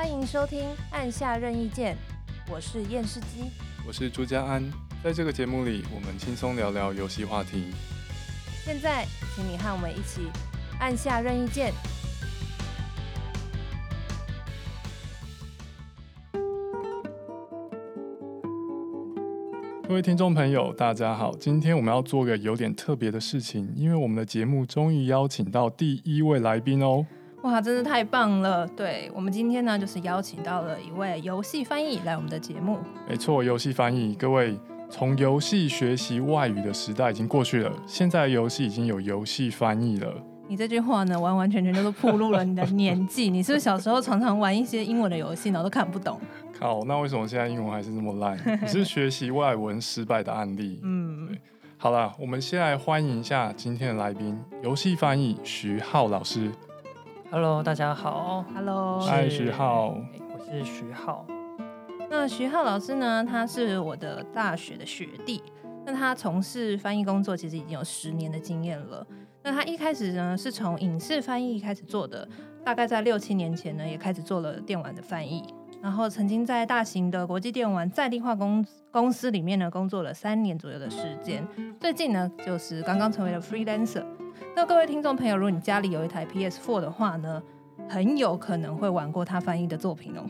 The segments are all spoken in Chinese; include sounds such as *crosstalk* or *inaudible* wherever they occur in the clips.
欢迎收听《按下任意键》，我是验视机，我是朱家安。在这个节目里，我们轻松聊聊游戏话题。现在，请你和我们一起按下任意键。各位听众朋友，大家好！今天我们要做个有点特别的事情，因为我们的节目终于邀请到第一位来宾哦。哇，真是太棒了！对，我们今天呢，就是邀请到了一位游戏翻译来我们的节目。没错，游戏翻译，各位，从游戏学习外语的时代已经过去了，现在游戏已经有游戏翻译了。你这句话呢，完完全全就是暴露了你的年纪。你是不是小时候常常玩一些英文的游戏，然后都看不懂？靠，那为什么现在英文还是这么烂？你是学习外文失败的案例。嗯，好了，我们先来欢迎一下今天的来宾，游戏翻译徐浩老师。Hello，大家好。Hello，嗨，徐浩，我是徐浩。那徐浩老师呢？他是我的大学的学弟。那他从事翻译工作其实已经有十年的经验了。那他一开始呢是从影视翻译开始做的，大概在六七年前呢也开始做了电玩的翻译。然后曾经在大型的国际电玩在地化公公司里面呢工作了三年左右的时间。最近呢就是刚刚成为了 freelancer。那各位听众朋友，如果你家里有一台 PS4 的话呢，很有可能会玩过他翻译的作品哦。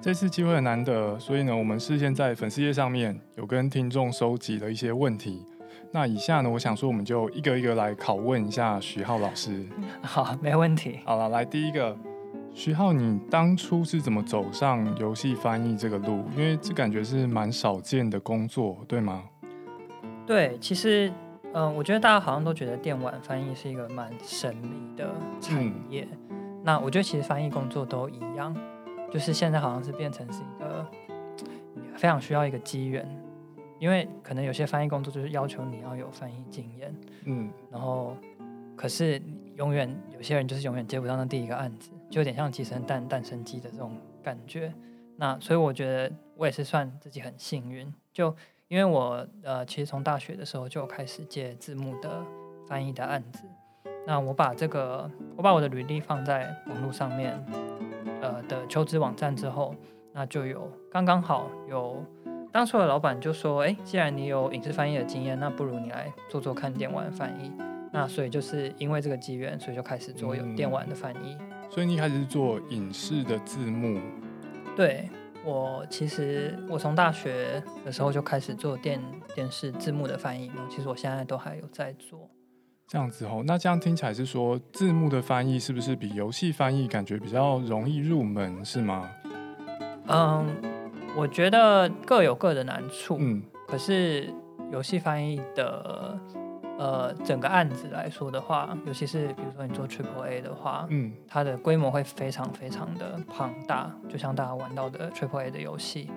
这次机会很难得，所以呢，我们事先在粉丝页上面有跟听众收集了一些问题。那以下呢，我想说，我们就一个一个来拷问一下徐浩老师。好，没问题。好了，来第一个，徐浩，你当初是怎么走上游戏翻译这个路？因为这感觉是蛮少见的工作，对吗？对，其实。嗯，我觉得大家好像都觉得电玩翻译是一个蛮神秘的产业。嗯、那我觉得其实翻译工作都一样，就是现在好像是变成是一个非常需要一个机缘，因为可能有些翻译工作就是要求你要有翻译经验，嗯，然后可是永远有些人就是永远接不到那第一个案子，就有点像鸡生蛋，蛋生鸡的这种感觉。那所以我觉得我也是算自己很幸运，就。因为我呃，其实从大学的时候就开始接字幕的翻译的案子。那我把这个，我把我的履历放在网络上面，呃的求职网站之后，那就有刚刚好有当初的老板就说，哎，既然你有影视翻译的经验，那不如你来做做看电玩翻译。那所以就是因为这个机缘，所以就开始做有电玩的翻译。所以你一开始是做影视的字幕？对。我其实我从大学的时候就开始做电电视字幕的翻译，其实我现在都还有在做。这样子哦，那这样听起来是说字幕的翻译是不是比游戏翻译感觉比较容易入门，是吗？嗯，我觉得各有各的难处。嗯，可是游戏翻译的。呃，整个案子来说的话，尤其是比如说你做 Triple A 的话，嗯，它的规模会非常非常的庞大，就像大家玩到的 Triple A 的游戏，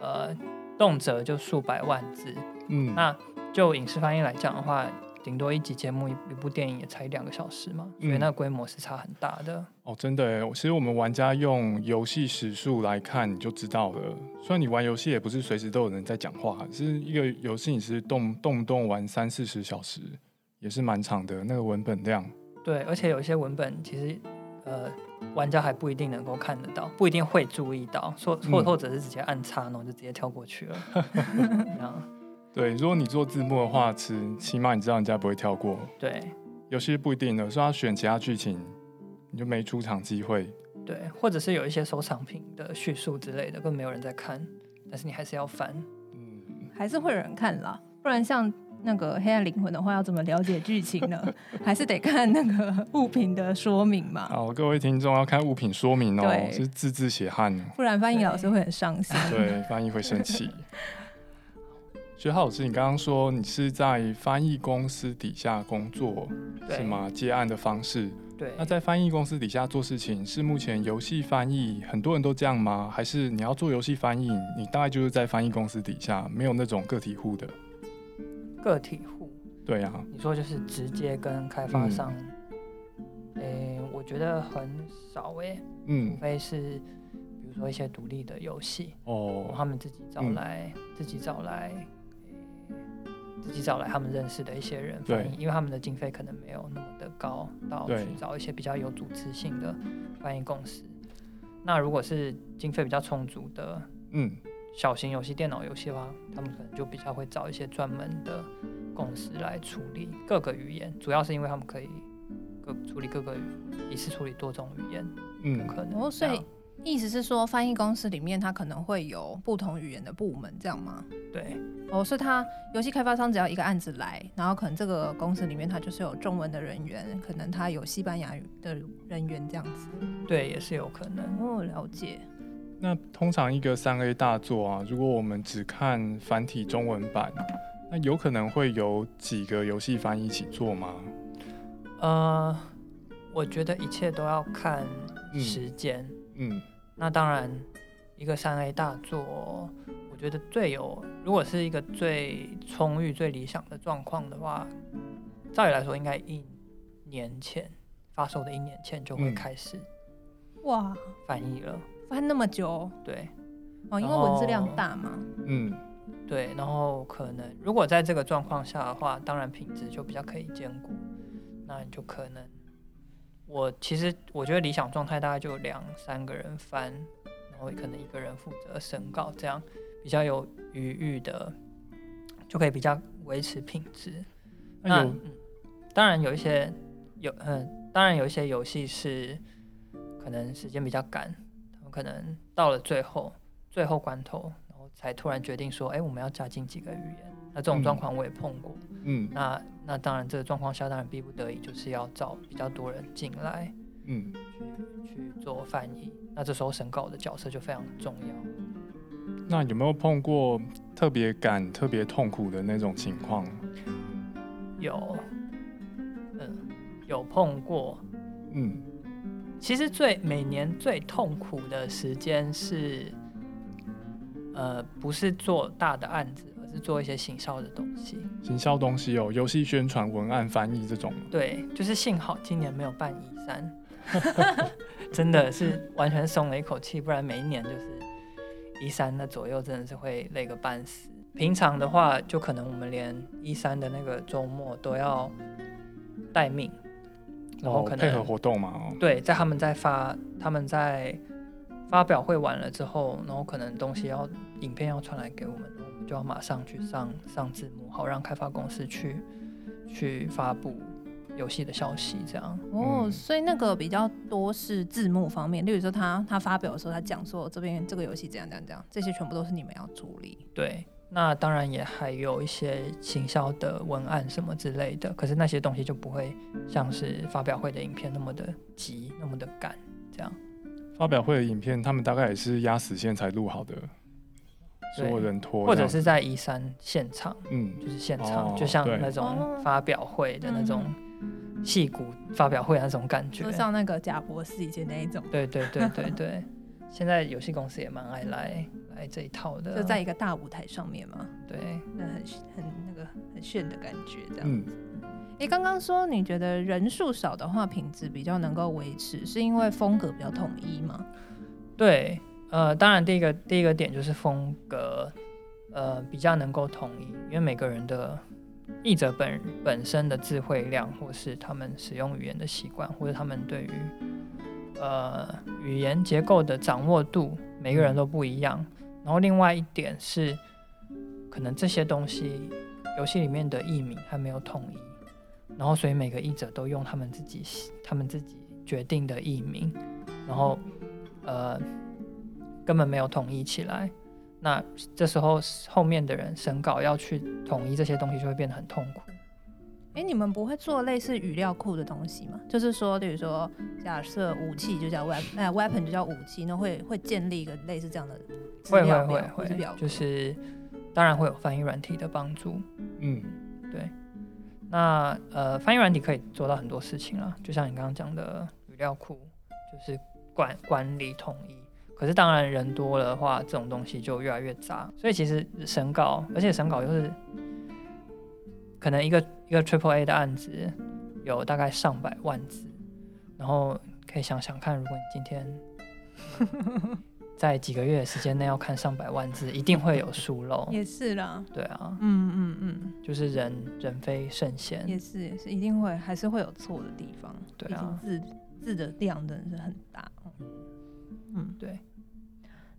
呃，动辄就数百万字，嗯，那就影视翻译来讲的话。顶多一集节目，一一部电影也才两个小时嘛，所以那规模是差很大的。嗯、哦，真的诶，其实我们玩家用游戏时数来看，你就知道了。虽然你玩游戏也不是随时都有人在讲话，是一个游戏，你是动动不动玩三四十小时，也是蛮长的那个文本量。对，而且有一些文本其实呃，玩家还不一定能够看得到，不一定会注意到，或或或者是直接按叉，然后就直接跳过去了。*laughs* 对，如果你做字幕的话，其起码你知道人家不会跳过。对，有些不一定的，说要选其他剧情，你就没出场机会。对，或者是有一些收藏品的叙述之类的，根本没有人在看，但是你还是要翻。嗯，还是会有人看啦，不然像那个黑暗灵魂的话，要怎么了解剧情呢？*laughs* 还是得看那个物品的说明嘛。好，各位听众要看物品说明哦，是字字血汗，不然翻译老师会很伤心。对，对，翻译会生气。*laughs* 徐浩老师，你刚刚说你是在翻译公司底下工作，是吗？接案的方式。对。那在翻译公司底下做事情，是目前游戏翻译很多人都这样吗？还是你要做游戏翻译，你大概就是在翻译公司底下，没有那种个体户的？个体户。对啊。你说就是直接跟开发商？诶、嗯欸，我觉得很少诶、欸。嗯。除非是比如说一些独立的游戏哦，他们自己找来，嗯、自己找来。自己找来他们认识的一些人翻译，因为他们的经费可能没有那么的高，到去找一些比较有组织性的翻译公司。那如果是经费比较充足的，嗯，小型游戏、电脑游戏的话，他们可能就比较会找一些专门的公司来处理各个语言，主要是因为他们可以各处理各个语一次处理多种语言，嗯，可能。哦，所以意思是说，翻译公司里面它可能会有不同语言的部门，这样吗？对。哦，所以他游戏开发商只要一个案子来，然后可能这个公司里面它就是有中文的人员，可能它有西班牙语的人员这样子。对，也是有可能。哦，了解。那通常一个三 A 大作啊，如果我们只看繁体中文版，那有可能会有几个游戏翻译一起做吗？呃，我觉得一切都要看时间。嗯。嗯，那当然，一个三 A 大作。我觉得最有，如果是一个最充裕、最理想的状况的话，照理来说，应该一年前发售的一年前就会开始。哇，翻译了，翻那么久？对，哦，因为文字量大嘛。嗯，对，然后可能如果在这个状况下的话，当然品质就比较可以兼顾。那你就可能，我其实我觉得理想状态大概就两三个人翻，然后可能一个人负责审稿这样。比较有余裕的，就可以比较维持品质。那、嗯、当然有一些有嗯，当然有一些游戏是可能时间比较赶，他们可能到了最后最后关头，然后才突然决定说，哎、欸，我们要加进几个语言。那这种状况我也碰过。嗯，那那当然这个状况下，当然逼不得已就是要找比较多人进来，嗯，去去做翻译。那这时候审稿的角色就非常重要。那有没有碰过特别赶、特别痛苦的那种情况？有，嗯，有碰过。嗯，其实最每年最痛苦的时间是，呃，不是做大的案子，而是做一些行销的东西。行销东西哦，游戏宣传、文案、翻译这种。对，就是幸好今年没有办 E3，*laughs* 真的是完全松了一口气，不然每一年就是。一三的左右真的是会累个半死。平常的话，就可能我们连一三的那个周末都要待命，然后可能配合活动嘛。对，在他们在发，他们在发表会完了之后，然后可能东西要影片要传来给，我们就要马上去上上字幕，好让开发公司去去发布。游戏的消息这样哦，所以那个比较多是字幕方面，例如说他他发表的时候，他讲说这边这个游戏怎样怎样怎样，这些全部都是你们要处理。对，那当然也还有一些行销的文案什么之类的，可是那些东西就不会像是发表会的影片那么的急，那么的赶这样。发表会的影片，他们大概也是压死线才录好的，所有人拖，或者是在一山现场，嗯，就是现场，哦、就像那种发表会的那种。戏骨发表会那种感觉，就像那个贾博士以前那一种。对对对对对，*laughs* 现在游戏公司也蛮爱来来这一套的，就在一个大舞台上面嘛。对，那很很那个很炫的感觉，这样。子。哎、嗯，刚刚说你觉得人数少的话，品质比较能够维持，是因为风格比较统一吗？对，呃，当然第一个第一个点就是风格，呃，比较能够统一，因为每个人的。译者本本身的智慧量，或是他们使用语言的习惯，或者他们对于呃语言结构的掌握度，每个人都不一样。然后另外一点是，可能这些东西游戏里面的译名还没有统一，然后所以每个译者都用他们自己他们自己决定的译名，然后呃根本没有统一起来。那这时候后面的人审稿要去统一这些东西，就会变得很痛苦。哎、欸，你们不会做类似语料库的东西吗？就是说，比如说，假设武器就叫 weapon，哎，weapon 就叫武器，那会会建立一个类似这样的资料表会会会会，就是当然会有翻译软体的帮助。嗯，对。那呃，翻译软体可以做到很多事情了，就像你刚刚讲的语料库，就是管管理统一。可是当然人多了的话，这种东西就越来越杂。所以其实审稿，而且审稿又是可能一个一个 Triple A 的案子有大概上百万字，然后可以想想看，如果你今天 *laughs* 在几个月的时间内要看上百万字，一定会有疏漏。也是啦。对啊。嗯嗯嗯。就是人人非圣贤。也是也是，一定会还是会有错的地方。对啊。字字的量真的是很大。嗯，对。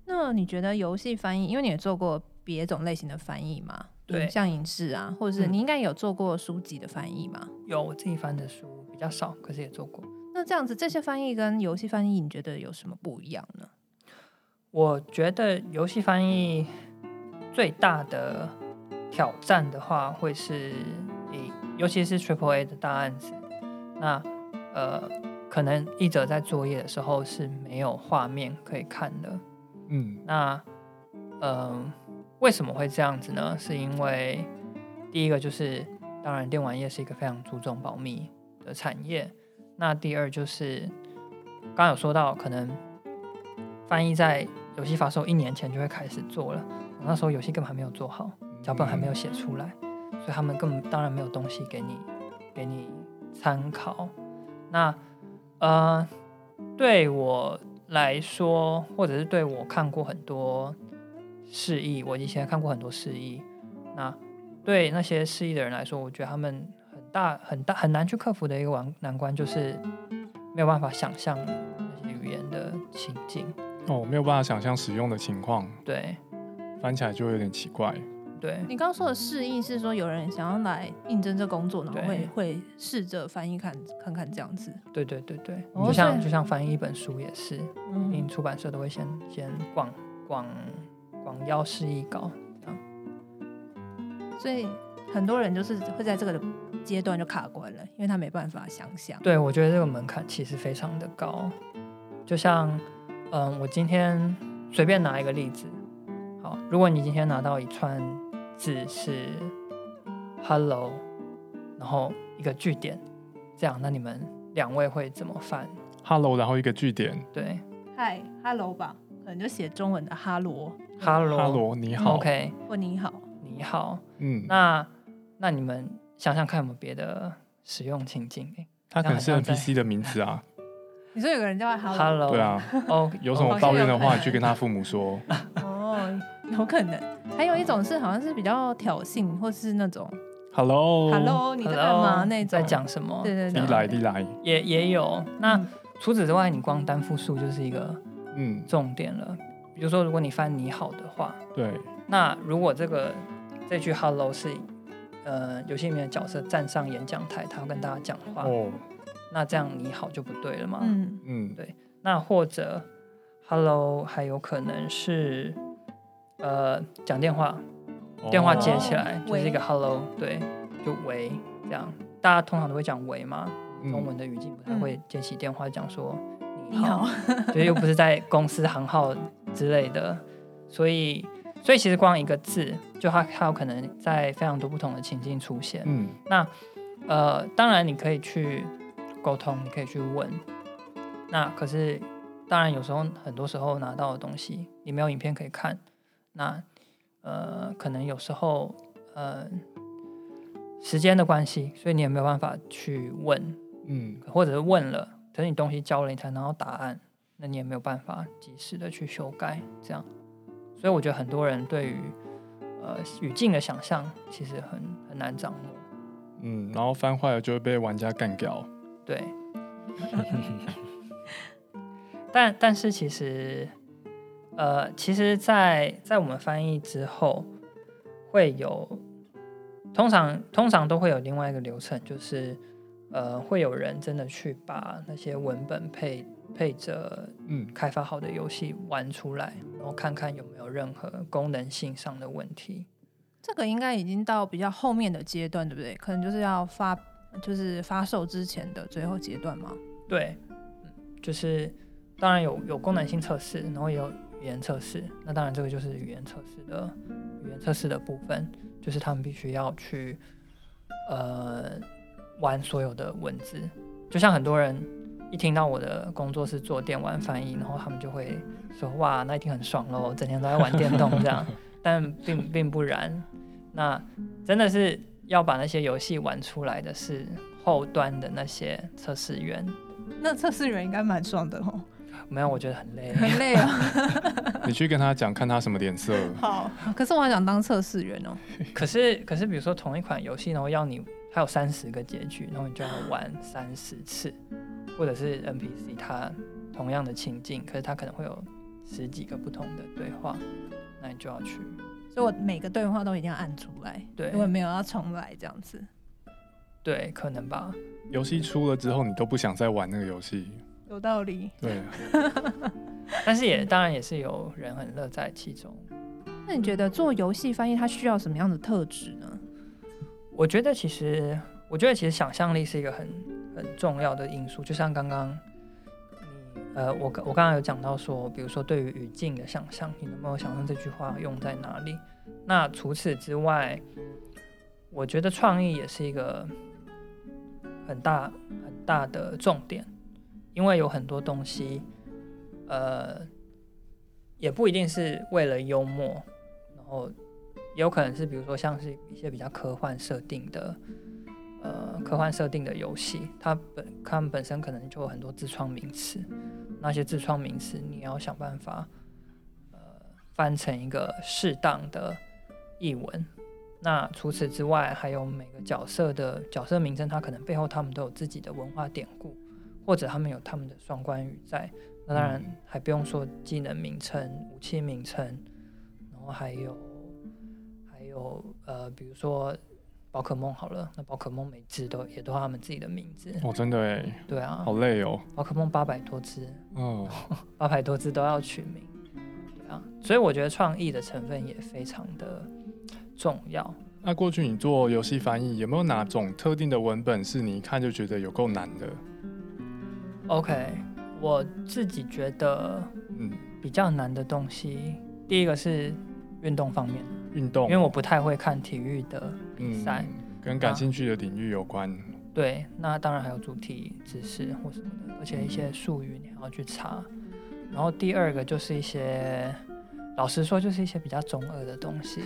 那你觉得游戏翻译，因为你也做过别种类型的翻译嘛？对，像影视啊，或者是你应该有做过书籍的翻译吗？有，我自己翻的书比较少，可是也做过。那这样子，这些翻译跟游戏翻译，你觉得有什么不一样呢？我觉得游戏翻译最大的挑战的话，会是以尤其是 Triple A 的大案子，那呃，可能译者在作业的时候是没有画面可以看的。嗯，那呃。为什么会这样子呢？是因为第一个就是，当然电玩业是一个非常注重保密的产业。那第二就是，刚刚有说到，可能翻译在游戏发售一年前就会开始做了，那时候游戏根本还没有做好，脚本还没有写出来，所以他们根本当然没有东西给你给你参考。那呃，对我来说，或者是对我看过很多。示意，我以前看过很多示意。那对那些示意的人来说，我觉得他们很大、很大、很难去克服的一个难难关，就是没有办法想象那些语言的情境。哦，没有办法想象使用的情况。对，翻起来就有点奇怪。对，你刚刚说的示意是说有人想要来应征这工作，然后会会试着翻译看看看这样子。对对对对，就像就像翻译一本书也是，嗯，出版社都会先先广广。广邀示意稿，这样，所以很多人就是会在这个阶段就卡关了，因为他没办法想象。对，我觉得这个门槛其实非常的高。就像，嗯，我今天随便拿一个例子，好，如果你今天拿到一串字是 “hello”，然后一个句点，这样，那你们两位会怎么翻？“hello”，然后一个句点，对，“hi”，“hello” 吧，可能就写中文的“哈罗”。哈罗，哈罗，你好，OK，或你好，你好，嗯，那那你们想想看有没有别的使用情境？他可能是 NPC 的名字啊。*laughs* 你说有个人叫 Hello，，对啊，哦，有什么抱怨的话，你去跟他父母说。*laughs* 哦，有可能。还有一种是好像是比较挑衅，或是那种 Hello，Hello，你在干嘛？那种在讲什么？对对对，你来，你来，也也有。那除此之外，你光单复数就是一个嗯重点了。比如说，如果你翻你好的话，对，那如果这个这句 hello 是呃游戏里面的角色站上演讲台，他要跟大家讲话，哦，那这样你好就不对了嘛？嗯嗯，对。那或者 hello 还有可能是呃讲电话，哦，电话接起来就是一个 hello，对，就喂这样，大家通常都会讲喂嘛，中文的语境不太会接起电话讲说。你好，所以又不是在公司行号之类的，所以所以其实光一个字，就它它有可能在非常多不同的情境出现。嗯，那呃，当然你可以去沟通，你可以去问。那可是当然有时候很多时候拿到的东西，你没有影片可以看。那呃，可能有时候呃时间的关系，所以你也没有办法去问。嗯，或者是问了。可是你东西交了，你才拿到答案，那你也没有办法及时的去修改，这样，所以我觉得很多人对于呃语境的想象其实很很难掌握。嗯，然后翻坏了就会被玩家干掉。对。*laughs* 但但是其实，呃，其实在，在在我们翻译之后，会有通常通常都会有另外一个流程，就是。呃，会有人真的去把那些文本配配着嗯开发好的游戏玩出来，然后看看有没有任何功能性上的问题。这个应该已经到比较后面的阶段，对不对？可能就是要发，就是发售之前的最后阶段吗？对，嗯，就是当然有有功能性测试，然后也有语言测试。那当然这个就是语言测试的语言测试的部分，就是他们必须要去呃。玩所有的文字，就像很多人一听到我的工作是做电玩翻译，然后他们就会说：“哇，那一定很爽喽，整天都在玩电动这样。*laughs* ”但并并不然，那真的是要把那些游戏玩出来的是后端的那些测试员。那测试员应该蛮爽的哦。没有，我觉得很累，很累啊。*laughs* 你去跟他讲，看他什么脸色。好，可是我还想当测试员哦。可是，可是，比如说同一款游戏，然后要你。还有三十个结局，然后你就要玩三十次，或者是 NPC，他同样的情境，可是他可能会有十几个不同的对话，那你就要去。所以我每个对话都一定要按出来，对，因为没有要重来这样子。对，可能吧。游戏出了之后，你都不想再玩那个游戏。有道理。对。*laughs* 但是也当然也是有人很乐在其中。那你觉得做游戏翻译它需要什么样的特质呢？我觉得其实，我觉得其实想象力是一个很很重要的因素。就像刚刚你呃，我我刚刚有讲到说，比如说对于语境的想象，你能不能想象这句话用在哪里？那除此之外，我觉得创意也是一个。很大很大的重点，因为有很多东西，呃，也不一定是为了幽默，然后也有可能是比如说像是一些比较科幻设定的，呃，科幻设定的游戏，它本它们本身可能就有很多自创名词，那些自创名词你要想办法，呃，翻成一个适当的译文。那除此之外，还有每个角色的角色名称，它可能背后他们都有自己的文化典故，或者他们有他们的双关语在。那当然还不用说技能名称、武器名称，然后还有还有呃，比如说宝可梦好了，那宝可梦每只都也都他们自己的名字。哦，真的哎。对啊。好累哦。宝可梦八百多只。哦。八百多只都要取名。对啊。所以我觉得创意的成分也非常的。重要。那过去你做游戏翻译，有没有哪种特定的文本是你一看就觉得有够难的？OK，我自己觉得，嗯，比较难的东西，嗯、第一个是运动方面，运动，因为我不太会看体育的比赛，嗯，跟感兴趣的领域有关。对，那当然还有主题知识或什么的，而且一些术语你还要去查。然后第二个就是一些。老实说，就是一些比较中二的东西。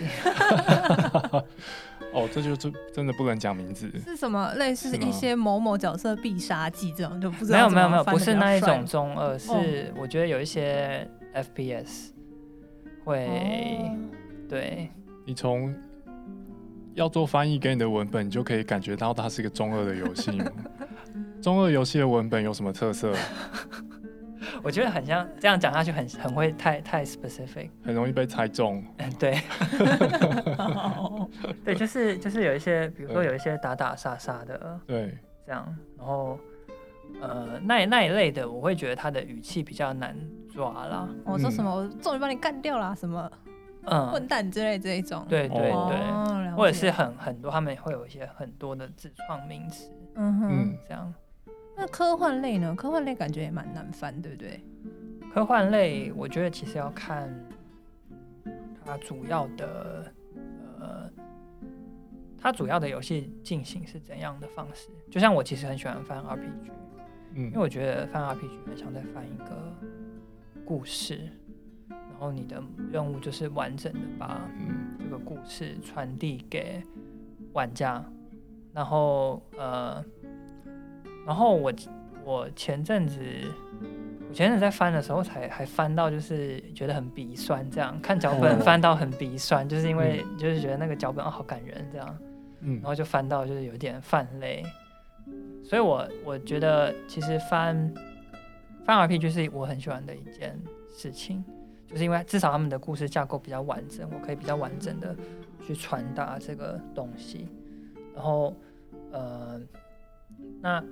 哦，这就真真的不能讲名字。是什么？类似一些某某角色必杀技这种，就不知道。没有没有没有，不是那一种中二，是我觉得有一些 FPS 会、哦、对。你从要做翻译给你的文本，你就可以感觉到它是一个中二的游戏。*laughs* 中二游戏的文本有什么特色？我觉得很像这样讲下去很很会太太 specific，很容易被猜中。对，*laughs* 对，就是就是有一些，比如说有一些打打杀杀的，对，这样，然后呃那那一类的，我会觉得他的语气比较难抓啦。我说什么，我终于把你干掉啦，什么嗯。混蛋之类这一种，对对对，或者是很很多他们会有一些很多的自创名词，嗯哼，这样。那科幻类呢？科幻类感觉也蛮难翻，对不对？科幻类，我觉得其实要看它主要的呃，它主要的游戏进行是怎样的方式。就像我其实很喜欢翻 RPG，嗯，因为我觉得翻 RPG 很像在翻一个故事，然后你的任务就是完整的把这个故事传递给玩家，然后呃。然后我我前阵子我前阵子在翻的时候才还翻到就是觉得很鼻酸，这样看脚本翻到很鼻酸，就是因为就是觉得那个脚本好感人这样，嗯，然后就翻到就是有点泛泪，所以我我觉得其实翻翻 RPG 是我很喜欢的一件事情，就是因为至少他们的故事架构比较完整，我可以比较完整的去传达这个东西，然后呃那。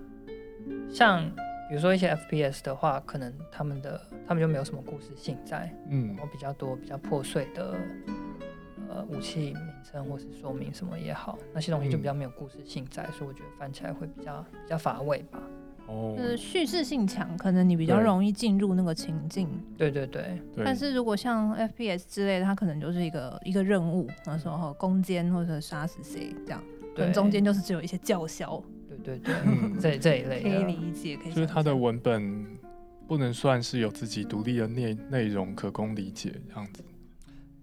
像比如说一些 FPS 的话，可能他们的他们就没有什么故事性在，嗯，然后比较多比较破碎的呃武器名称或是说明什么也好，那些东西就比较没有故事性在，嗯、所以我觉得翻起来会比较比较乏味吧。哦，就是叙事性强，可能你比较容易进入那个情境。对对对。但是如果像 FPS 之类的，它可能就是一个一个任务，那时候攻坚或者杀死谁这样，可能中间就是只有一些叫嚣。对对，嗯、*laughs* 这这一类可以理解，可以。就是它的文本不能算是有自己独立的内内容可供理解这样子。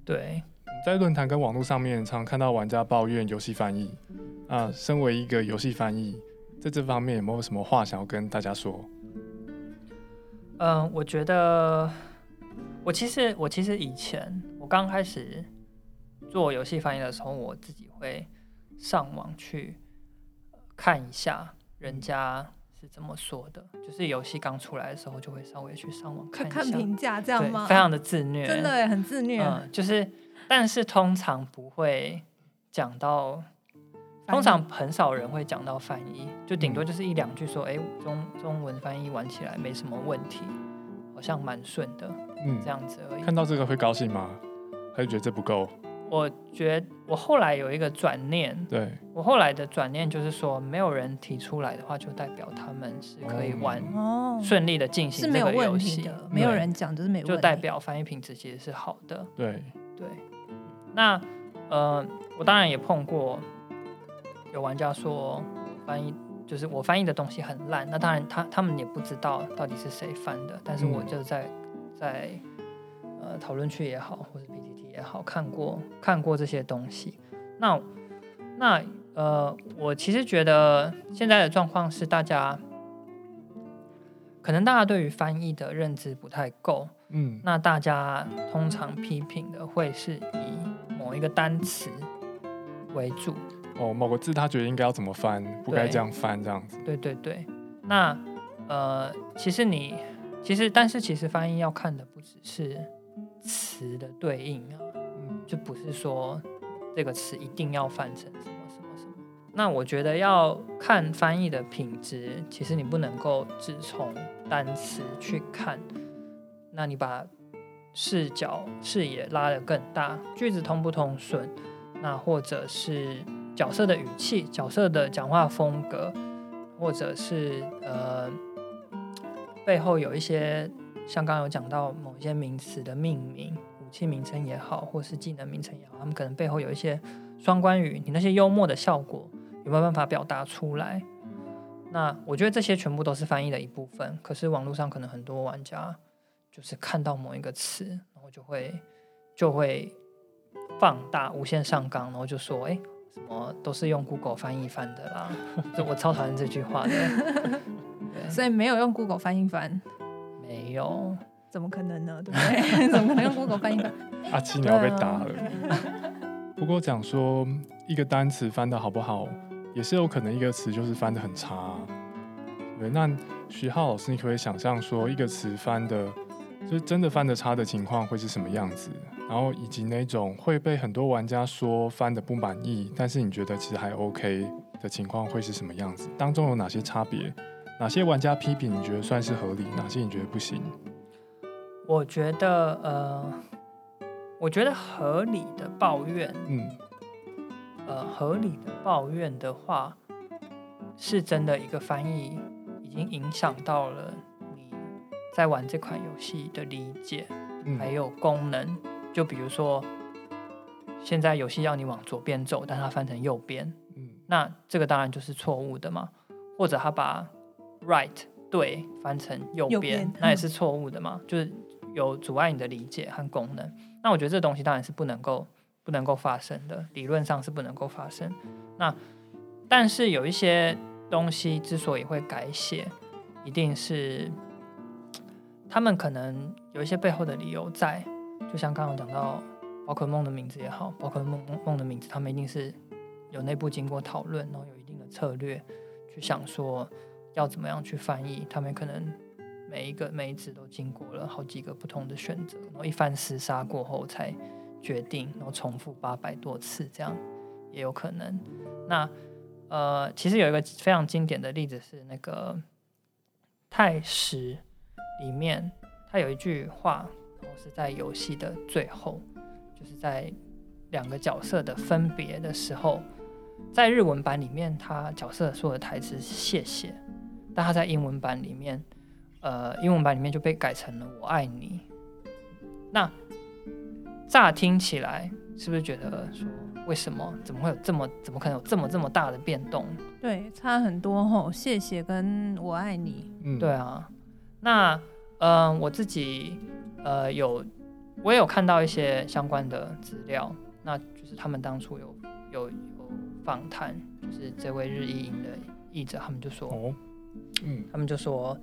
对，在论坛跟网络上面，常看到玩家抱怨游戏翻译。啊，身为一个游戏翻译，在这方面有没有什么话想要跟大家说？嗯，我觉得我其实我其实以前我刚开始做游戏翻译的时候，我自己会上网去。看一下人家是怎么说的，就是游戏刚出来的时候就会稍微去上网看看评价，这样吗？非常的自虐，真的很自虐。嗯，就是，但是通常不会讲到，通常很少人会讲到翻译，就顶多就是一两句说，哎、嗯，中中文翻译玩起来没什么问题，好像蛮顺的，嗯，这样子而已。看到这个会高兴吗？还是觉得这不够？我觉我后来有一个转念，对，我后来的转念就是说，没有人提出来的话，就代表他们是可以玩顺利的进行这个游戏。的。没有人讲就是没有问题，就代表翻译品质其实是好的。对。对，那呃，我当然也碰过有玩家说翻译就是我翻译的东西很烂，那当然他他们也不知道到底是谁翻的，但是我就在、嗯、在呃讨论区也好，或者。也好，看过看过这些东西，那那呃，我其实觉得现在的状况是，大家可能大家对于翻译的认知不太够，嗯，那大家通常批评的会是以某一个单词为主，哦，某个字他觉得应该要怎么翻，不该这样翻，这样子，对。对对，那呃，其实你其实，但是其实翻译要看的不只是词的对应啊。嗯就不是说这个词一定要翻成什么什么什么。那我觉得要看翻译的品质，其实你不能够只从单词去看。那你把视角视野拉得更大，句子通不通顺，那或者是角色的语气、角色的讲话风格，或者是呃背后有一些像刚刚有讲到某些名词的命名。武器名称也好，或是技能名称也好，他们可能背后有一些双关语，你那些幽默的效果有没有办法表达出来？那我觉得这些全部都是翻译的一部分。可是网络上可能很多玩家就是看到某一个词，然后就会就会放大、无限上纲，然后就说：“哎，什么都是用 Google 翻译翻的啦。”我超讨厌这句话的。所以没有用 Google 翻译翻，没有。怎么可能呢？*laughs* 对不对？怎么可能用 Google 翻译？*laughs* 阿七，你要被打了。不过讲说一个单词翻的好不好，也是有可能一个词就是翻的很差。对，那徐浩老师，你可不可以想象说一个词翻的，就是真的翻的差的情况会是什么样子？然后以及那种会被很多玩家说翻的不满意，但是你觉得其实还 OK 的情况会是什么样子？当中有哪些差别？哪些玩家批评你觉得算是合理？哪些你觉得不行？我觉得，呃，我觉得合理的抱怨，嗯，呃，合理的抱怨的话，是真的一个翻译已经影响到了你在玩这款游戏的理解，嗯，还有功能。就比如说，现在游戏要你往左边走，但它翻成右边，嗯，那这个当然就是错误的嘛。或者他把 right 对翻成右边，那也是错误的嘛，就是。有阻碍你的理解和功能，那我觉得这东西当然是不能够不能够发生的，理论上是不能够发生。那但是有一些东西之所以会改写，一定是他们可能有一些背后的理由在。就像刚刚讲到宝可梦的名字也好，宝可梦梦的名字，他们一定是有内部经过讨论，然后有一定的策略去想说要怎么样去翻译，他们可能。每一个每一次都经过了好几个不同的选择，然后一番厮杀过后才决定，然后重复八百多次，这样也有可能。那呃，其实有一个非常经典的例子是那个太史里面，他有一句话，然后是在游戏的最后，就是在两个角色的分别的时候，在日文版里面，他角色说的台词是谢谢，但他在英文版里面。呃，英文版里面就被改成了“我爱你”。那乍听起来是不是觉得说，为什么？怎么会有这么？怎么可能有这么这么大的变动？对，差很多吼。谢谢跟我爱你。嗯，对啊。那嗯、呃，我自己呃有，我也有看到一些相关的资料。那就是他们当初有有有访谈，就是这位日译英的译者，他们就说，哦、嗯，他们就说。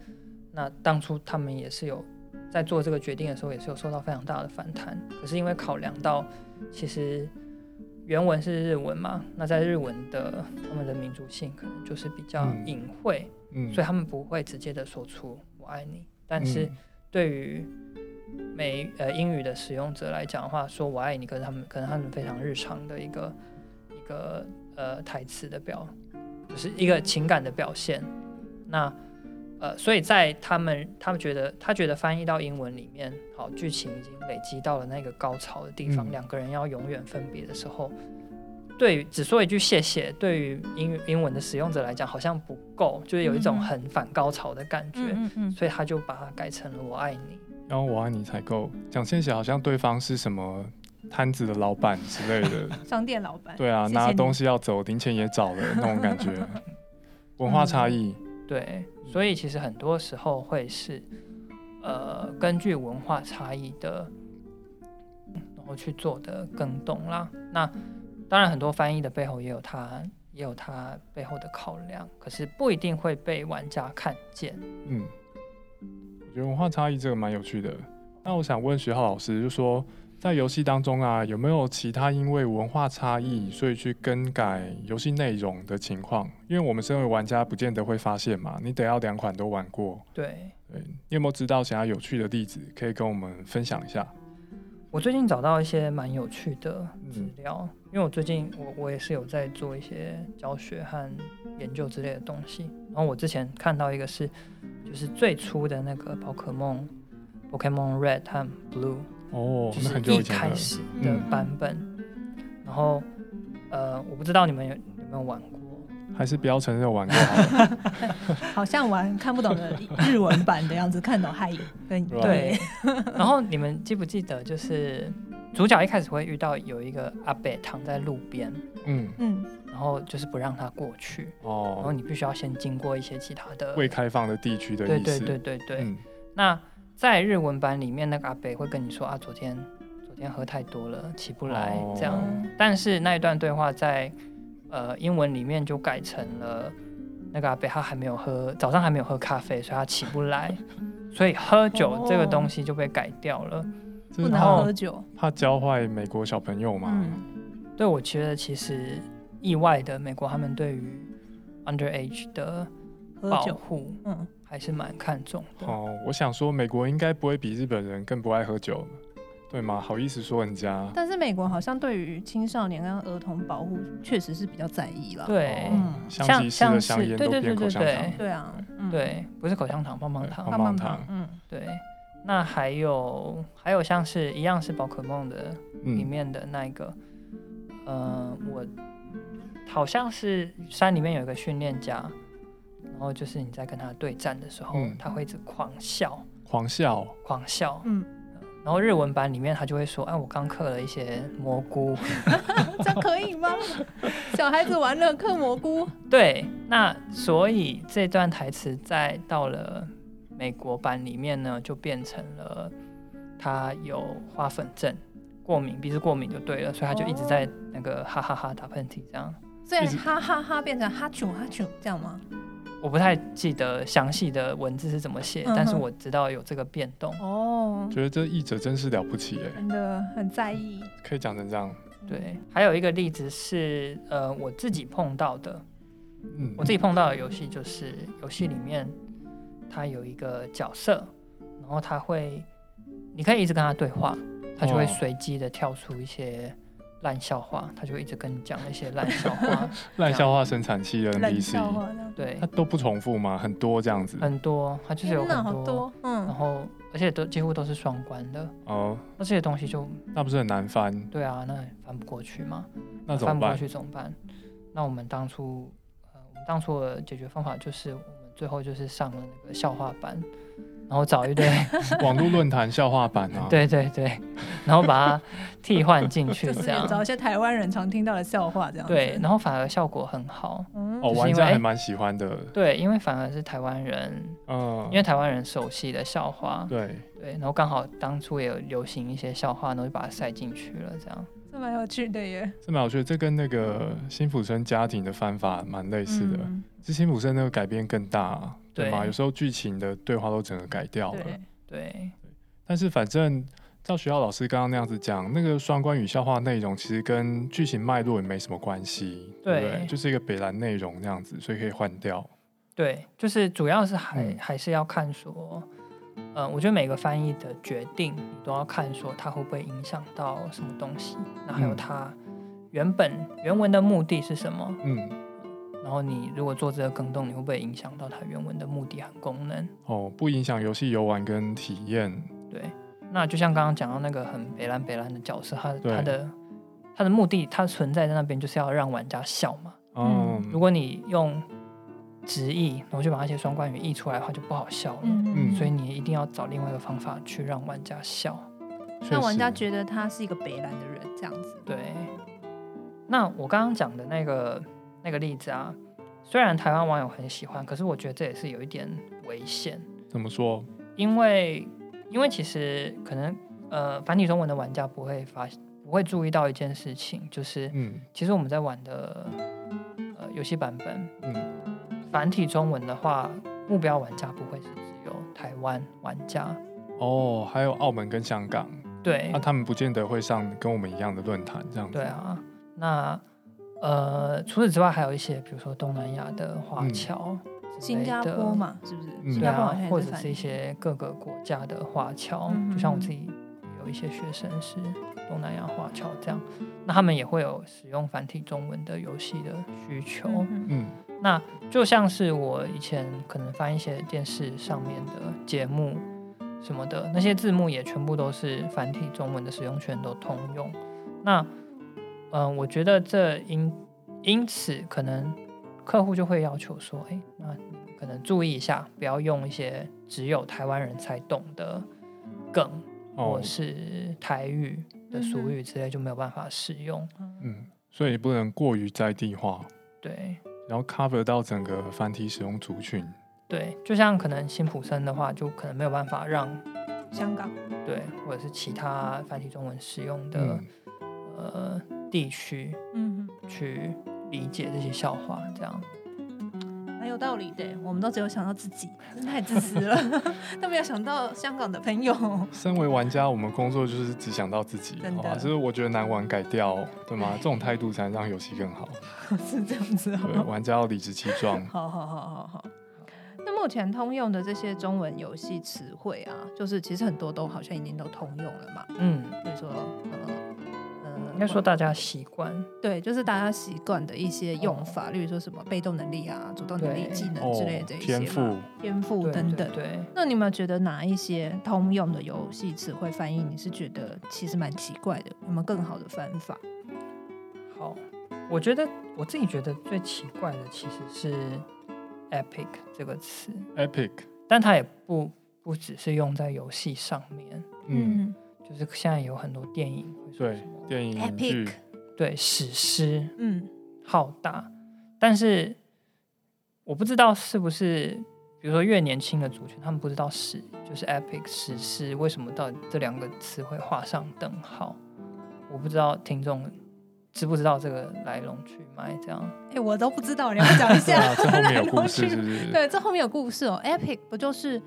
那当初他们也是有在做这个决定的时候，也是有受到非常大的反弹。可是因为考量到，其实原文是日文嘛，那在日文的他们的民族性可能就是比较隐晦，嗯，所以他们不会直接的说出“我爱你”，但是对于美呃英语的使用者来讲的话，说我爱你，可是他们可能他们非常日常的一个一个呃台词的表，就是一个情感的表现。那呃，所以在他们他们觉得他觉得翻译到英文里面，好，剧情已经累积到了那个高潮的地方，嗯、两个人要永远分别的时候，对于只说一句谢谢，对于英英文的使用者来讲好像不够，就是有一种很反高潮的感觉，所以他就把它改成了我爱你。然后我爱你才够，讲谢谢好像对方是什么摊子的老板之类的，*laughs* 商店老板。对啊，拿东西要走，零钱也找了那种感觉，*laughs* 文化差异、嗯。对，所以其实很多时候会是，呃，根据文化差异的，然后去做的更动啦。那当然，很多翻译的背后也有它，也有它背后的考量，可是不一定会被玩家看见。嗯。我觉得文化差异这个蛮有趣的。那我想问学浩老师，就说在游戏当中啊，有没有其他因为文化差异所以去更改游戏内容的情况？因为我们身为玩家，不见得会发现嘛。你得要两款都玩过。对对，你有没有知道其他有趣的例子可以跟我们分享一下？我最近找到一些蛮有趣的资料，嗯、因为我最近我我也是有在做一些教学和研究之类的东西。然后我之前看到一个是。就是最初的那个宝可梦，Pokémon Red 和 Blue，哦，就是一开始的版本。嗯、然后，呃，我不知道你们有有没有玩过，还是不要承认有玩过好。*laughs* 好像玩看不懂的日文版的样子，看懂嗨跟对。*laughs* *laughs* 然后你们记不记得，就是主角一开始会遇到有一个阿伯躺在路边，嗯嗯。然后就是不让他过去哦，然后你必须要先经过一些其他的未开放的地区的意思。对对对对对。嗯、那在日文版里面，那个阿北会跟你说啊，昨天昨天喝太多了，起不来、哦、这样。但是那一段对话在呃英文里面就改成了那个阿北他还没有喝，早上还没有喝咖啡，所以他起不来，所以喝酒这个东西就被改掉了，不能喝酒，怕教坏美国小朋友嘛。嗯、对，我觉得其实。意外的，美国他们对于 underage 的保护，嗯，还是蛮看重的。哦，我想说，美国应该不会比日本人更不爱喝酒，对吗？好意思说人家？但是美国好像对于青少年跟儿童保护确实是比较在意了。对，嗯，像像是对对对对对对啊，对，不是口香糖，棒棒糖，棒棒糖，嗯，对。那还有还有像是一样是宝可梦的里面的那一个，呃，我。好像是山里面有一个训练家，然后就是你在跟他对战的时候，嗯、他会一直狂笑，狂笑，狂笑，嗯，然后日文版里面他就会说：“哎、啊，我刚刻了一些蘑菇，*laughs* 这可以吗？*laughs* 小孩子玩了刻蘑菇？”对，那所以这段台词在到了美国版里面呢，就变成了他有花粉症，过敏，鼻子过敏就对了，所以他就一直在那个哈哈哈哈打喷嚏这样。所以哈哈哈变成哈啾哈啾这样吗？我不太记得详细的文字是怎么写，嗯、但是我知道有这个变动。哦，觉得这译者真是了不起哎，真的很在意。可以讲成这样。对，还有一个例子是呃我自己碰到的，嗯，我自己碰到的游戏就是游戏里面它有一个角色，然后他会，你可以一直跟他对话，他就会随机的跳出一些。烂笑话，他就一直跟你讲那些烂笑话。*laughs* 烂笑话生产器的 NPC，对，它都不重复吗？很多这样子。很多，它就是有很多，多嗯，然后而且都几乎都是双关的。哦，那这些东西就那不是很难翻？对啊，那翻不过去嘛。那怎么办？翻不过去怎么办？那我们当初，呃，我们当初的解决方法就是，我们最后就是上了那个笑话班。然后找一堆 *laughs* 网络论坛笑话版啊，*laughs* 对对对，然后把它替换进去，*laughs* 这样。找一些台湾人常听到的笑话，这样对，然后反而效果很好，哦，玩家还蛮喜欢的，对，因为反而是台湾人，嗯，因为台湾人熟悉的笑话，对。对，然后刚好当初也有流行一些笑话，然后就把它塞进去了，这样，这蛮有趣的耶，这蛮有趣的，这跟那个辛普森家庭的翻法蛮类似的，是辛普森那个改编更大。对吗？有时候剧情的对话都整个改掉了。对，对，但是反正照学校老师刚刚那样子讲，那个双关语笑话内容其实跟剧情脉络也没什么关系，对，对不对？就是一个北兰内容那样子，所以可以换掉。对，就是主要是还、嗯、还是要看说，呃，我觉得每个翻译的决定，你都要看说它会不会影响到什么东西，那还有它原本原文的目的是什么？嗯。然后你如果做这个更动，你会不会影响到它原文的目的和功能？哦，不影响游戏游玩跟体验。对，那就像刚刚讲到那个很北兰北兰的角色，他他的他的目的，他存在在那边就是要让玩家笑嘛。嗯，如果你用直译，然后就把那些双关语译出来的话，就不好笑了。嗯，所以你一定要找另外一个方法去让玩家笑，让玩家觉得他是一个北兰的人，这样子。对。那我刚刚讲的那个。那个例子啊，虽然台湾网友很喜欢，可是我觉得这也是有一点危险。怎么说？因为因为其实可能呃繁体中文的玩家不会发不会注意到一件事情，就是嗯，其实我们在玩的呃游戏版本，嗯，繁体中文的话，目标玩家不会是只有台湾玩家哦，还有澳门跟香港。对，那他们不见得会上跟我们一样的论坛这样子。对啊，那。呃，除此之外，还有一些，比如说东南亚的华侨，嗯，新加坡嘛，是不是？嗯、新加坡或者是一些各个国家的华侨，嗯，就像我自己有一些学生是东南亚华侨这样，那他们也会有使用繁体中文的游戏的需求。嗯，那就像是我以前可能翻一些电视上面的节目什么的，那些字幕也全部都是繁体中文的使用权都通用。那嗯，我觉得这因因此可能客户就会要求说，哎，那可能注意一下，不要用一些只有台湾人才懂的梗，哦、或是台语的俗语之类，就没有办法使用。嗯，所以不能过于在地化。对，然后 cover 到整个繁体使用族群。对，就像可能辛普森的话，就可能没有办法让香港对，或者是其他繁体中文使用的、嗯、呃。地区，嗯，去理解这些笑话，这样蛮有道理的。我们都只有想到自己，真太自私了，*laughs* 都没有想到香港的朋友。身为玩家，我们工作就是只想到自己，真的。就是我觉得难玩改掉，对吗？这种态度才能让游戏更好。*laughs* 是这样子，对，玩家要理直气壮。好好好好好。那目前通用的这些中文游戏词汇啊，就是其实很多都好像已经都通用了嘛。嗯，比如说，嗯。应该说大家习惯，对，就是大家习惯的一些用法，哦、例如说什么被动能力啊、主动能力、技能之类的这一些、哦、天赋、天赋等等。对，那你有没有觉得哪一些通用的游戏词汇翻译，你是觉得其实蛮奇怪的？有没有更好的翻法？好，我觉得我自己觉得最奇怪的其实是 “epic” 这个词，“epic”，但它也不不只是用在游戏上面，嗯。嗯就是现在有很多电影，对电影剧，对史诗，嗯，浩大。但是我不知道是不是，比如说越年轻的族群，他们不知道史就是 epic 史诗，为什么到这两个词会画上等号？我不知道听众知不知道这个来龙去脉？这样，哎、欸，我都不知道，你要讲一下。*laughs* 啊、这后面有故事是是？对，这后面有故事哦。epic 不就是？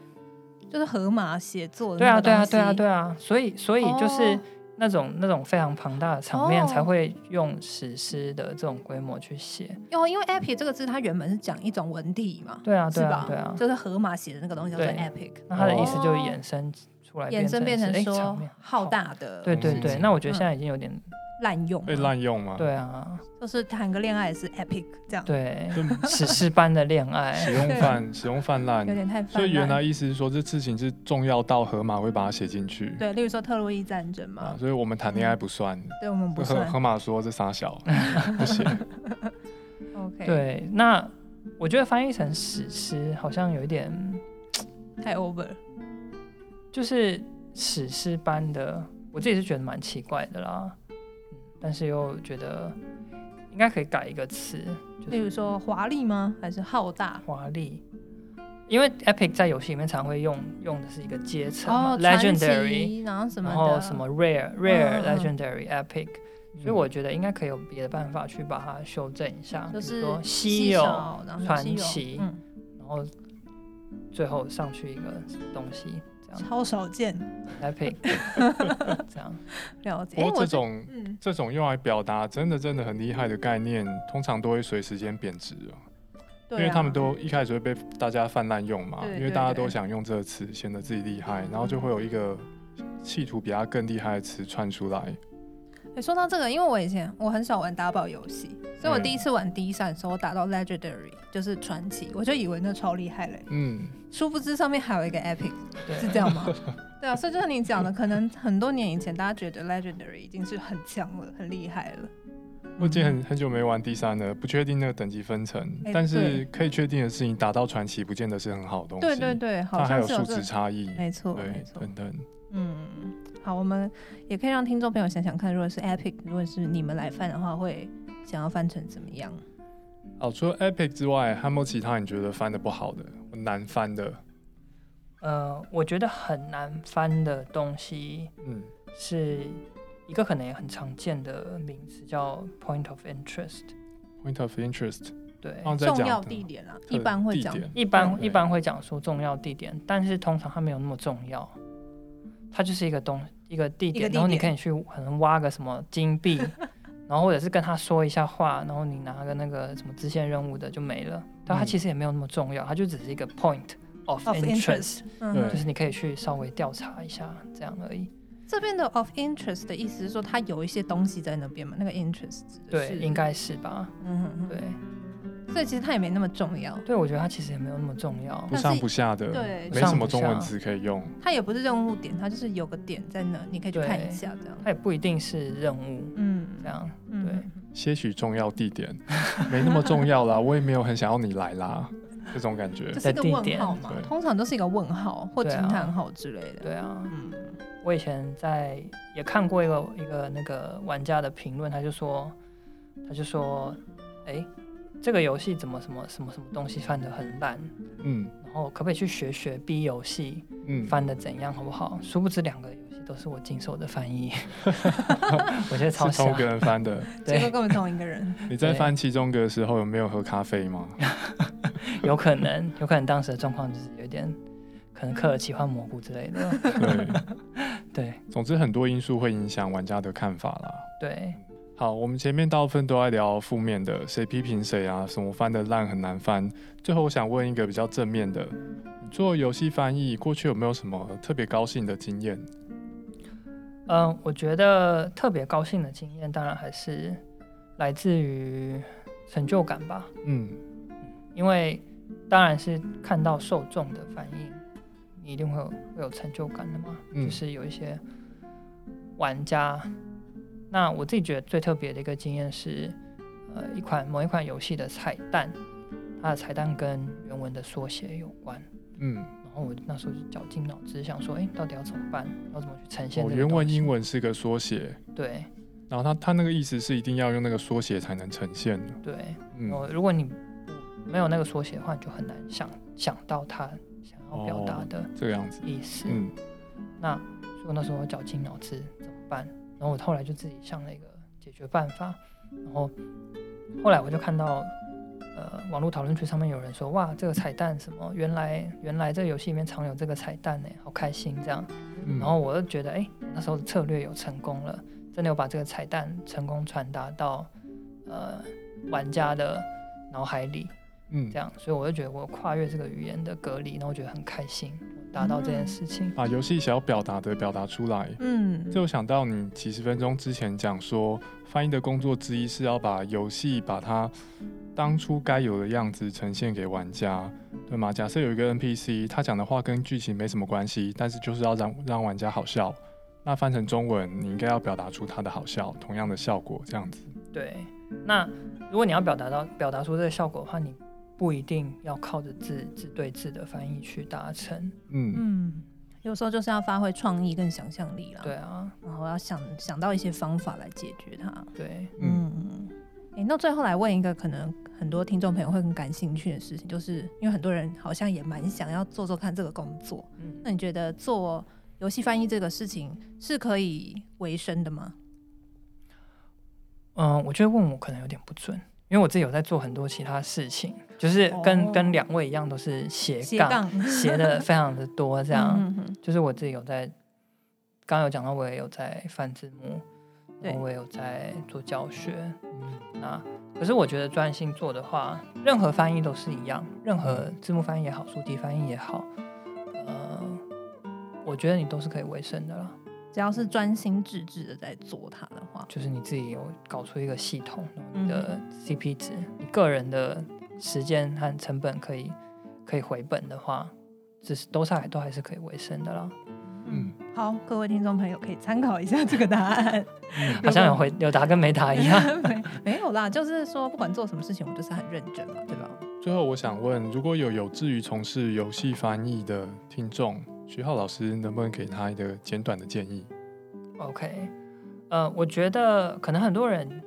就是河马写作的，对啊，对啊，对啊，对啊，所以，所以就是那种、哦、那种非常庞大的场面，才会用史诗的这种规模去写。哦，因为 epic 这个字，它原本是讲一种文体嘛，对啊，对吧？对啊，就是河马写的那个东西叫做 epic，那它的意思就是衍生出来，衍生变成说浩大的，对对对。那我觉得现在已经有点。滥用被滥用吗？对啊，就是谈个恋爱是 epic 这样，对，*laughs* 史诗般的恋爱，*laughs* 使用泛使用泛滥，有点太泛滥。所以原来意思是说，这事情是重要到荷马会把它写进去。对，例如说特洛伊战争嘛，啊，所以我们谈恋爱不算，嗯，对我们不算。荷马说这傻小，*laughs* 不行。OK，对，那我觉得翻译成史诗好像有一点太 over，就是史诗般的，我自己是觉得蛮奇怪的啦。但是又觉得应该可以改一个词，就是、例如说华丽吗？还是浩大？华丽，因为 epic 在游戏里面常会用用的是一个阶层嘛、哦、，legendary，然后什么，然后什么 rare，rare，legendary，epic，、嗯所以我觉得应该可以有别的办法去把它修正一下，就是说稀有、传奇、嗯，然后最后上去一个东西。超少见。Epic，*laughs* 这样了解。不过这种、这种用来表达真的真的很厉害的概念，通常都会随时间贬值啊。因为他们都一开始会被大家泛滥用嘛，因为大家都想用这个词显得自己厉害，然后就会有一个企图比他更厉害的词串出来。哎、欸，说到这个，因为我以前我很少玩打宝游戏，所以我第一次玩 D 三的时候，我打到 Legendary 就是传奇，我就以为那超厉害嘞。嗯，殊不知上面还有一个 Epic，是这样吗？*laughs* 对啊，所以就像你讲的，可能很多年以前大家觉得 Legendary 已经是很强了，很厉害了。我已经很很久没玩第三了，不确定那个等级分层，欸、但是可以确定的是，你打到传奇不见得是很好的东西。对对对，好它还有数值差异，没错，对，没错，等等。嗯，好，我们也可以让听众朋友想想看，如果是 Epic，如果是你们来翻的话，会想要翻成怎么样？哦，除了 Epic 之外，还有没有其他你觉得翻的不好的、难翻的？呃，我觉得很难翻的东西，嗯，是。一个可能也很常见的名词叫 point of interest。point of interest，对，重要地点啊，一般会讲，一般一般会讲说重要地点，但是通常它没有那么重要，它就是一个东一个地点，然后你可以去可能挖个什么金币，*laughs* 然后或者是跟他说一下话，然后你拿个那个什么支线任务的就没了，但它其实也没有那么重要，它就只是一个 point of interest，就是你可以去稍微调查一下这样而已。这边的 of interest 的意思是说，它有一些东西在那边嘛？那个 interest 对，应该是吧？嗯哼哼，对。所以其实它也没那么重要。对，我觉得它其实也没有那么重要，不上不下的，对，没什么中文词可以用。它也不是任务点，它就是有个点在那，你可以去看一下这样。它也不一定是任务，嗯，这样，对。些许重要地点没那么重要啦，*laughs* 我也没有很想要你来啦，这种感觉。这是一个问号嘛？通常都是一个问号或惊叹号之类的。对啊，嗯。我以前在也看过一个一个那个玩家的评论，他就说，他就说，哎、欸，这个游戏怎么什么什么什么东西翻得很烂，嗯，然后可不可以去学学 B 游戏，嗯，翻得怎样好不好？殊不知两个游戏都是我经手的翻译，*laughs* 我觉得超像，同一个人翻的，*laughs* 对，根本同一个人。*laughs* 你在翻其中一个的时候有没有喝咖啡吗？有可能，有可能当时的状况就是有点。可能嗑了奇幻蘑菇之类的，对对，总之很多因素会影响玩家的看法啦。对，好，我们前面大部分都在聊负面的，谁批评谁啊，什么翻的烂很难翻。最后我想问一个比较正面的，你做游戏翻译过去有没有什么特别高兴的经验？嗯，我觉得特别高兴的经验，当然还是来自于成就感吧。嗯，因为当然是看到受众的反应。你一定会有会有成就感的嘛？嗯，就是有一些玩家，那我自己觉得最特别的一个经验是，呃，一款某一款游戏的彩蛋，它的彩蛋跟原文的缩写有关。嗯，然后我那时候就绞尽脑汁想说，哎，到底要怎么办？要怎么去呈现？哦，原文英文是个缩写。对。然后它它那个意思是一定要用那个缩写才能呈现。对。嗯。如果你没有那个缩写的话，你就很难想想到它想要。表达的这个样子意思，嗯，那所以我那时候绞尽脑汁怎么办？然后我后来就自己想了一个解决办法。然后后来我就看到，呃，网络讨论区上面有人说，哇，这个彩蛋什么？原来原来这个游戏里面藏有这个彩蛋呢，好开心这样。然后我就觉得，哎，那时候的策略有成功了，真的有把这个彩蛋成功传达到呃玩家的脑海里。嗯，这样，所以我就觉得我跨越这个语言的隔离，然后我觉得很开心，达到这件事情，把游戏想要表达的表达出来。嗯，就想到你几十分钟之前讲说，翻译的工作之一是要把游戏把它当初该有的样子呈现给玩家，对吗？假设有一个 NPC，他讲的话跟剧情没什么关系，但是就是要让让玩家好笑，那翻成中文，你应该要表达出他的好笑，同样的效果，这样子。对，那如果你要表达到表达出这个效果的话，你。不一定要靠着字字对字的翻译去达成，嗯嗯，有时候就是要发挥创意跟想象力啦。对啊，然后要想想到一些方法来解决它。对，嗯，哎、欸，那最后来问一个可能很多听众朋友会很感兴趣的事情，就是因为很多人好像也蛮想要做做看这个工作。嗯，那你觉得做游戏翻译这个事情是可以为生的吗？嗯，我觉得问我可能有点不准。因因为我自己有在做很多其他事情，就是跟、哦、跟两位一样，都是斜杠，斜，的非常的多。这样，嗯、哼哼就是我自己有在，刚刚有讲到，我也有在翻字幕，然后我也有在做教学。嗯，那可是我觉得专心做的话，任何翻译都是一样，任何字幕翻译也好，书籍翻译也好，呃，我觉得你都是可以为生的啦。只要是专心致志的在做它的话，就是你自己有搞出一个系统，你的 CP 值，嗯、你个人的时间和成本可以可以回本的话，这是都上来都还是可以为生的啦。嗯，好，各位听众朋友可以参考一下这个答案，*laughs* 嗯、好像有回有答跟没答一样。*laughs* 没没有啦，就是说不管做什么事情，我们就是很认真嘛，对吧？最后我想问，如果有有志于从事游戏翻译的听众，徐浩老师能不能给他一个简短的建议？OK，呃，我觉得可能很多人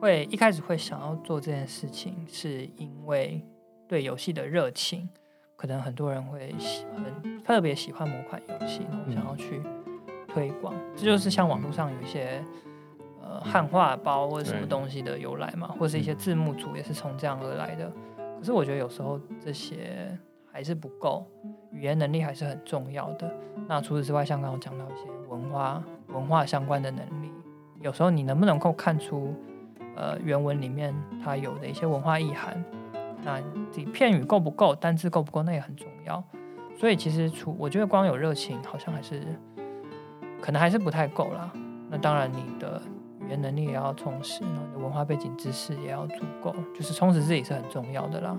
会一开始会想要做这件事情，是因为对游戏的热情。可能很多人会喜欢特别喜欢某款游戏，然后想要去推广。嗯、这就是像网络上有一些呃汉化包或者什么东西的由来嘛，或是一些字幕组也是从这样而来的。可是我觉得有时候这些还是不够，语言能力还是很重要的。那除此之外，像刚刚讲到一些文化文化相关的能力，有时候你能不能够看出呃原文里面它有的一些文化意涵？那你片语够不够，单字够不够，那也很重要。所以其实除我觉得光有热情，好像还是可能还是不太够啦。那当然，你的语言能力也要充实，然后你的文化背景知识也要足够，就是充实自己是很重要的啦。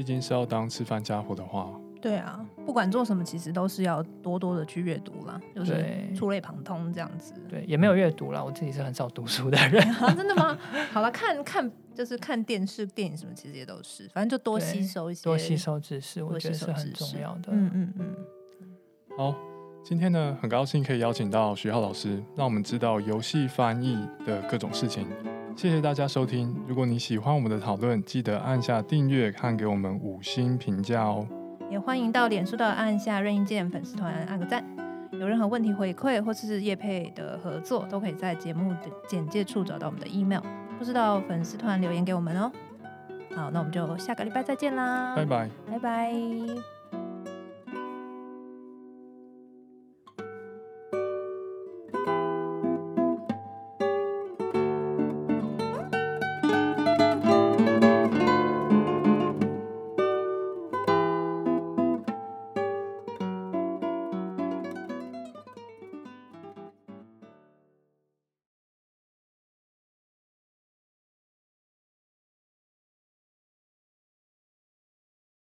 嗯，毕竟是要当吃饭家伙的话。对啊，不管做什么，其实都是要多多的去阅读啦，就是触类旁通这样子。对，也没有阅读啦，我自己是很少读书的人。*laughs* 啊、真的吗？好了，看看就是看电视、电影什么，其实也都是，反正就多吸收一些，多吸收知识，我觉得是很重要的。嗯嗯嗯。好，今天呢，很高兴可以邀请到徐浩老师，让我们知道游戏翻译的各种事情。谢谢大家收听，如果你喜欢我们的讨论，记得按下订阅和给我们五星评价哦。也欢迎到脸书的按下任意键粉丝团按个赞，有任何问题回馈或是业配的合作，都可以在节目的简介处找到我们的 email，或是到粉丝团留言给我们哦。好，那我们就下个礼拜再见啦，拜拜，拜拜。